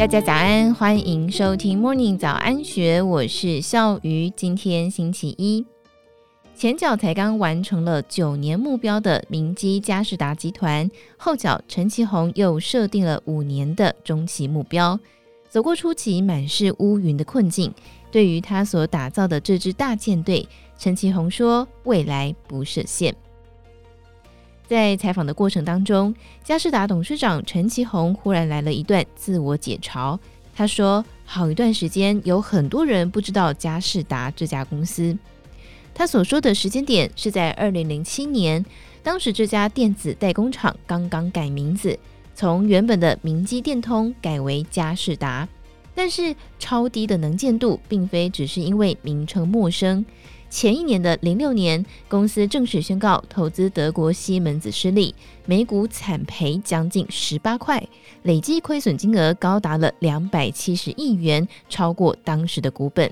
大家早安，欢迎收听 Morning 早安学，我是笑鱼。今天星期一，前脚才刚完成了九年目标的明基嘉士达集团，后脚陈其宏又设定了五年的中期目标。走过初期满是乌云的困境，对于他所打造的这支大舰队，陈其宏说：“未来不设限。”在采访的过程当中，嘉士达董事长陈其宏忽然来了一段自我解嘲。他说：“好一段时间，有很多人不知道嘉士达这家公司。”他所说的时间点是在二零零七年，当时这家电子代工厂刚刚改名字，从原本的明基电通改为嘉士达。但是超低的能见度，并非只是因为名称陌生。前一年的零六年，公司正式宣告投资德国西门子失利，每股惨赔将近十八块，累计亏损金额高达了两百七十亿元，超过当时的股本。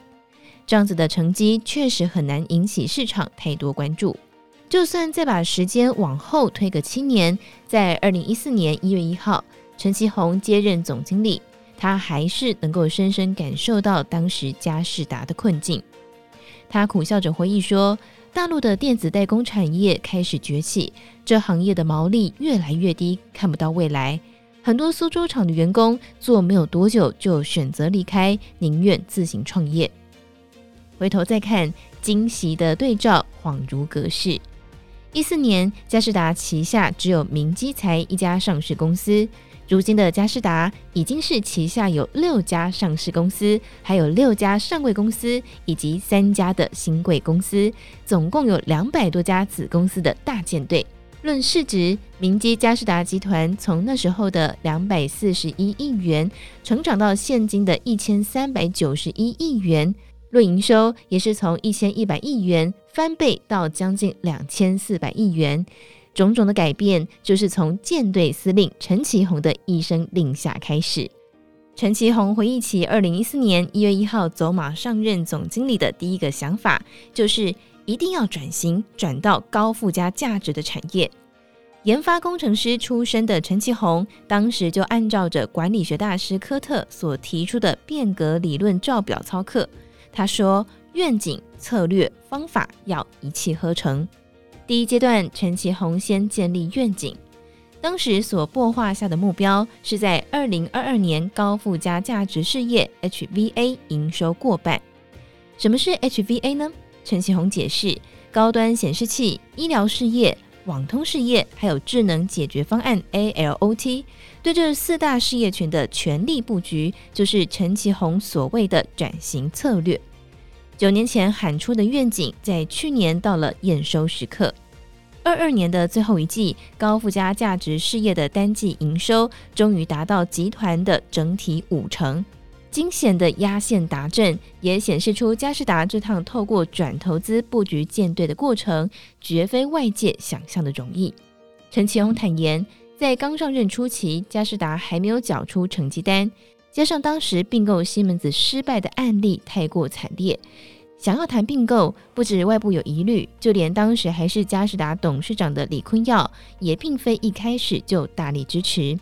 这样子的成绩确实很难引起市场太多关注。就算再把时间往后推个七年，在二零一四年一月一号，陈其宏接任总经理，他还是能够深深感受到当时嘉士达的困境。他苦笑着回忆说：“大陆的电子代工产业开始崛起，这行业的毛利越来越低，看不到未来。很多苏州厂的员工做没有多久就选择离开，宁愿自行创业。回头再看，惊喜的对照恍如隔世。一四年，嘉士达旗下只有明基材一家上市公司。”如今的嘉士达已经是旗下有六家上市公司，还有六家上柜公司，以及三家的新柜公司，总共有两百多家子公司的大舰队。论市值，明基嘉士达集团从那时候的两百四十一亿元，成长到现今的一千三百九十一亿元；论营收，也是从一千一百亿元翻倍到将近两千四百亿元。种种的改变，就是从舰队司令陈其宏的一声令下开始。陈其宏回忆起二零一四年一月一号走马上任总经理的第一个想法，就是一定要转型，转到高附加价值的产业。研发工程师出身的陈其宏，当时就按照着管理学大师科特所提出的变革理论照表操课。他说：“愿景、策略、方法要一气呵成。”第一阶段，陈其宏先建立愿景。当时所擘画下的目标是在二零二二年高附加价值事业 HVA 营收过半。什么是 HVA 呢？陈其宏解释：高端显示器、医疗事业、网通事业，还有智能解决方案 ALOT，对这四大事业群的全力布局，就是陈其宏所谓的转型策略。九年前喊出的愿景，在去年到了验收时刻。二二年的最后一季，高附加价值事业的单季营收终于达到集团的整体五成。惊险的压线达阵，也显示出嘉士达这趟透过转投资布局舰队的过程，绝非外界想象的容易。陈其宏坦言，在刚上任初期，嘉士达还没有缴出成绩单。加上当时并购西门子失败的案例太过惨烈，想要谈并购，不止外部有疑虑，就连当时还是嘉士达董事长的李坤耀也并非一开始就大力支持。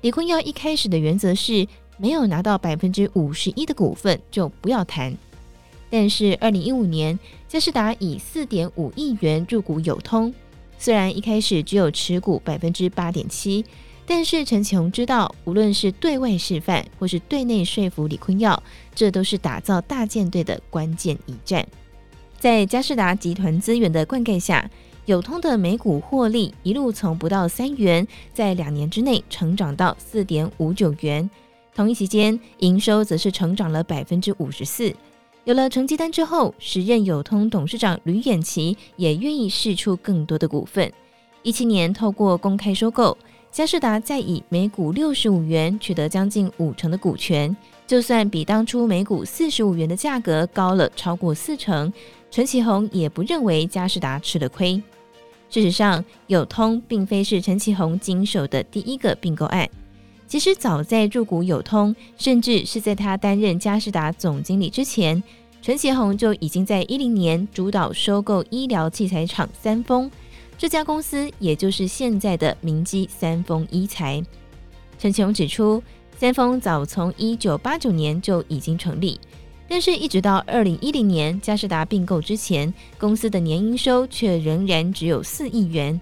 李坤耀一开始的原则是，没有拿到百分之五十一的股份就不要谈。但是二零一五年，嘉士达以四点五亿元入股友通，虽然一开始只有持股百分之八点七。但是陈其宏知道，无论是对外示范，或是对内说服李坤耀，这都是打造大舰队的关键一战。在嘉士达集团资源的灌溉下，友通的每股获利一路从不到三元，在两年之内成长到四点五九元。同一期间，营收则是成长了百分之五十四。有了成绩单之后，时任友通董事长吕远琪也愿意释出更多的股份。一七年，透过公开收购。嘉士达再以每股六十五元取得将近五成的股权，就算比当初每股四十五元的价格高了超过四成，陈其宏也不认为嘉士达吃了亏。事实上，友通并非是陈其宏经手的第一个并购案。其实早在入股友通，甚至是在他担任嘉士达总经理之前，陈其宏就已经在一零年主导收购医疗器材厂三丰。这家公司也就是现在的明基三丰医材。陈琼指出，三丰早从一九八九年就已经成立，但是一直到二零一零年佳士达并购之前，公司的年营收却仍然只有四亿元。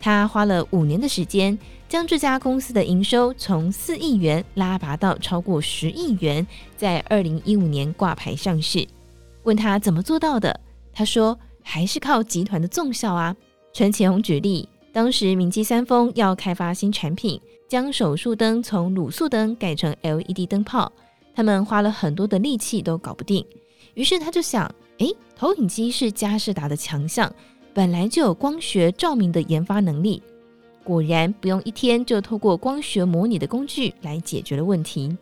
他花了五年的时间，将这家公司的营收从四亿元拉拔到超过十亿元，在二零一五年挂牌上市。问他怎么做到的，他说还是靠集团的纵效啊。陈启宏举例，当时明基三丰要开发新产品，将手术灯从卤素灯改成 LED 灯泡，他们花了很多的力气都搞不定。于是他就想，诶，投影机是佳士达的强项。本来就有光学照明的研发能力，果然不用一天就透过光学模拟的工具来解决了问题。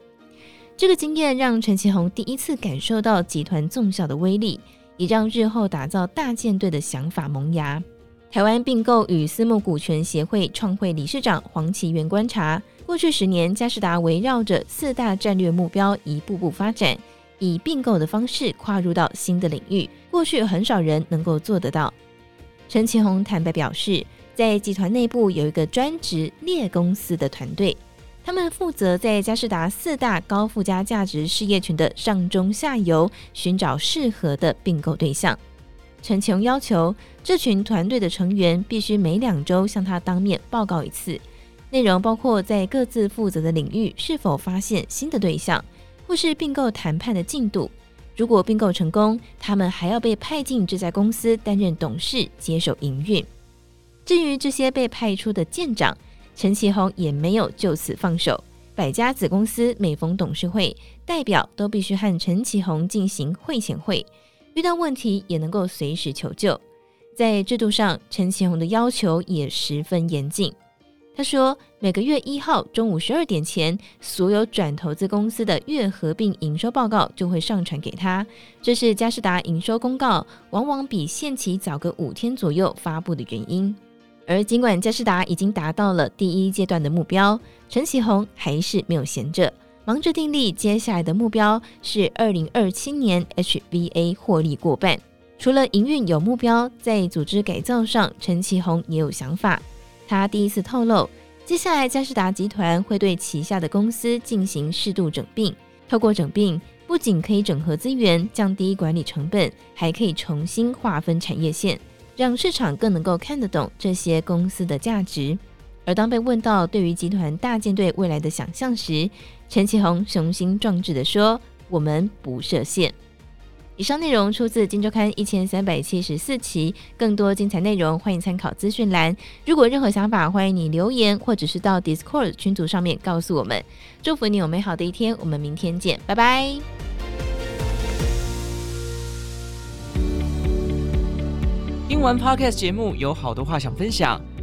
这个经验让陈启宏第一次感受到集团纵效的威力，也让日后打造大舰队的想法萌芽。台湾并购与私募股权协会创会理事长黄奇源观察，过去十年佳士达围绕着四大战略目标一步步发展，以并购的方式跨入到新的领域，过去很少人能够做得到。陈其宏坦白表示，在集团内部有一个专职猎公司的团队，他们负责在佳士达四大高附加价值事业群的上中下游寻找适合的并购对象。陈琼要求这群团队的成员必须每两周向他当面报告一次，内容包括在各自负责的领域是否发现新的对象，或是并购谈判的进度。如果并购成功，他们还要被派进这家公司担任董事，接手营运。至于这些被派出的舰长，陈其宏也没有就此放手。百家子公司每逢董事会，代表都必须和陈其宏进行会前会，遇到问题也能够随时求救。在制度上，陈其宏的要求也十分严谨。他说，每个月一号中午十二点前，所有转投资公司的月合并营收报告就会上传给他。这是嘉士达营收公告往往比限期早个五天左右发布的原因。而尽管嘉士达已经达到了第一阶段的目标，陈其宏还是没有闲着，忙着订立接下来的目标是二零二七年 HVA 获利过半。除了营运有目标，在组织改造上，陈其宏也有想法。他第一次透露，接下来佳士达集团会对旗下的公司进行适度整并。透过整并，不仅可以整合资源、降低管理成本，还可以重新划分产业线，让市场更能够看得懂这些公司的价值。而当被问到对于集团大舰队未来的想象时，陈其宏雄心壮志地说：“我们不设限。”以上内容出自《金周刊》一千三百七十四期，更多精彩内容欢迎参考资讯栏。如果任何想法，欢迎你留言或者是到 Discord 群组上面告诉我们。祝福你有美好的一天，我们明天见，拜拜。听完 Podcast 节目，有好多话想分享，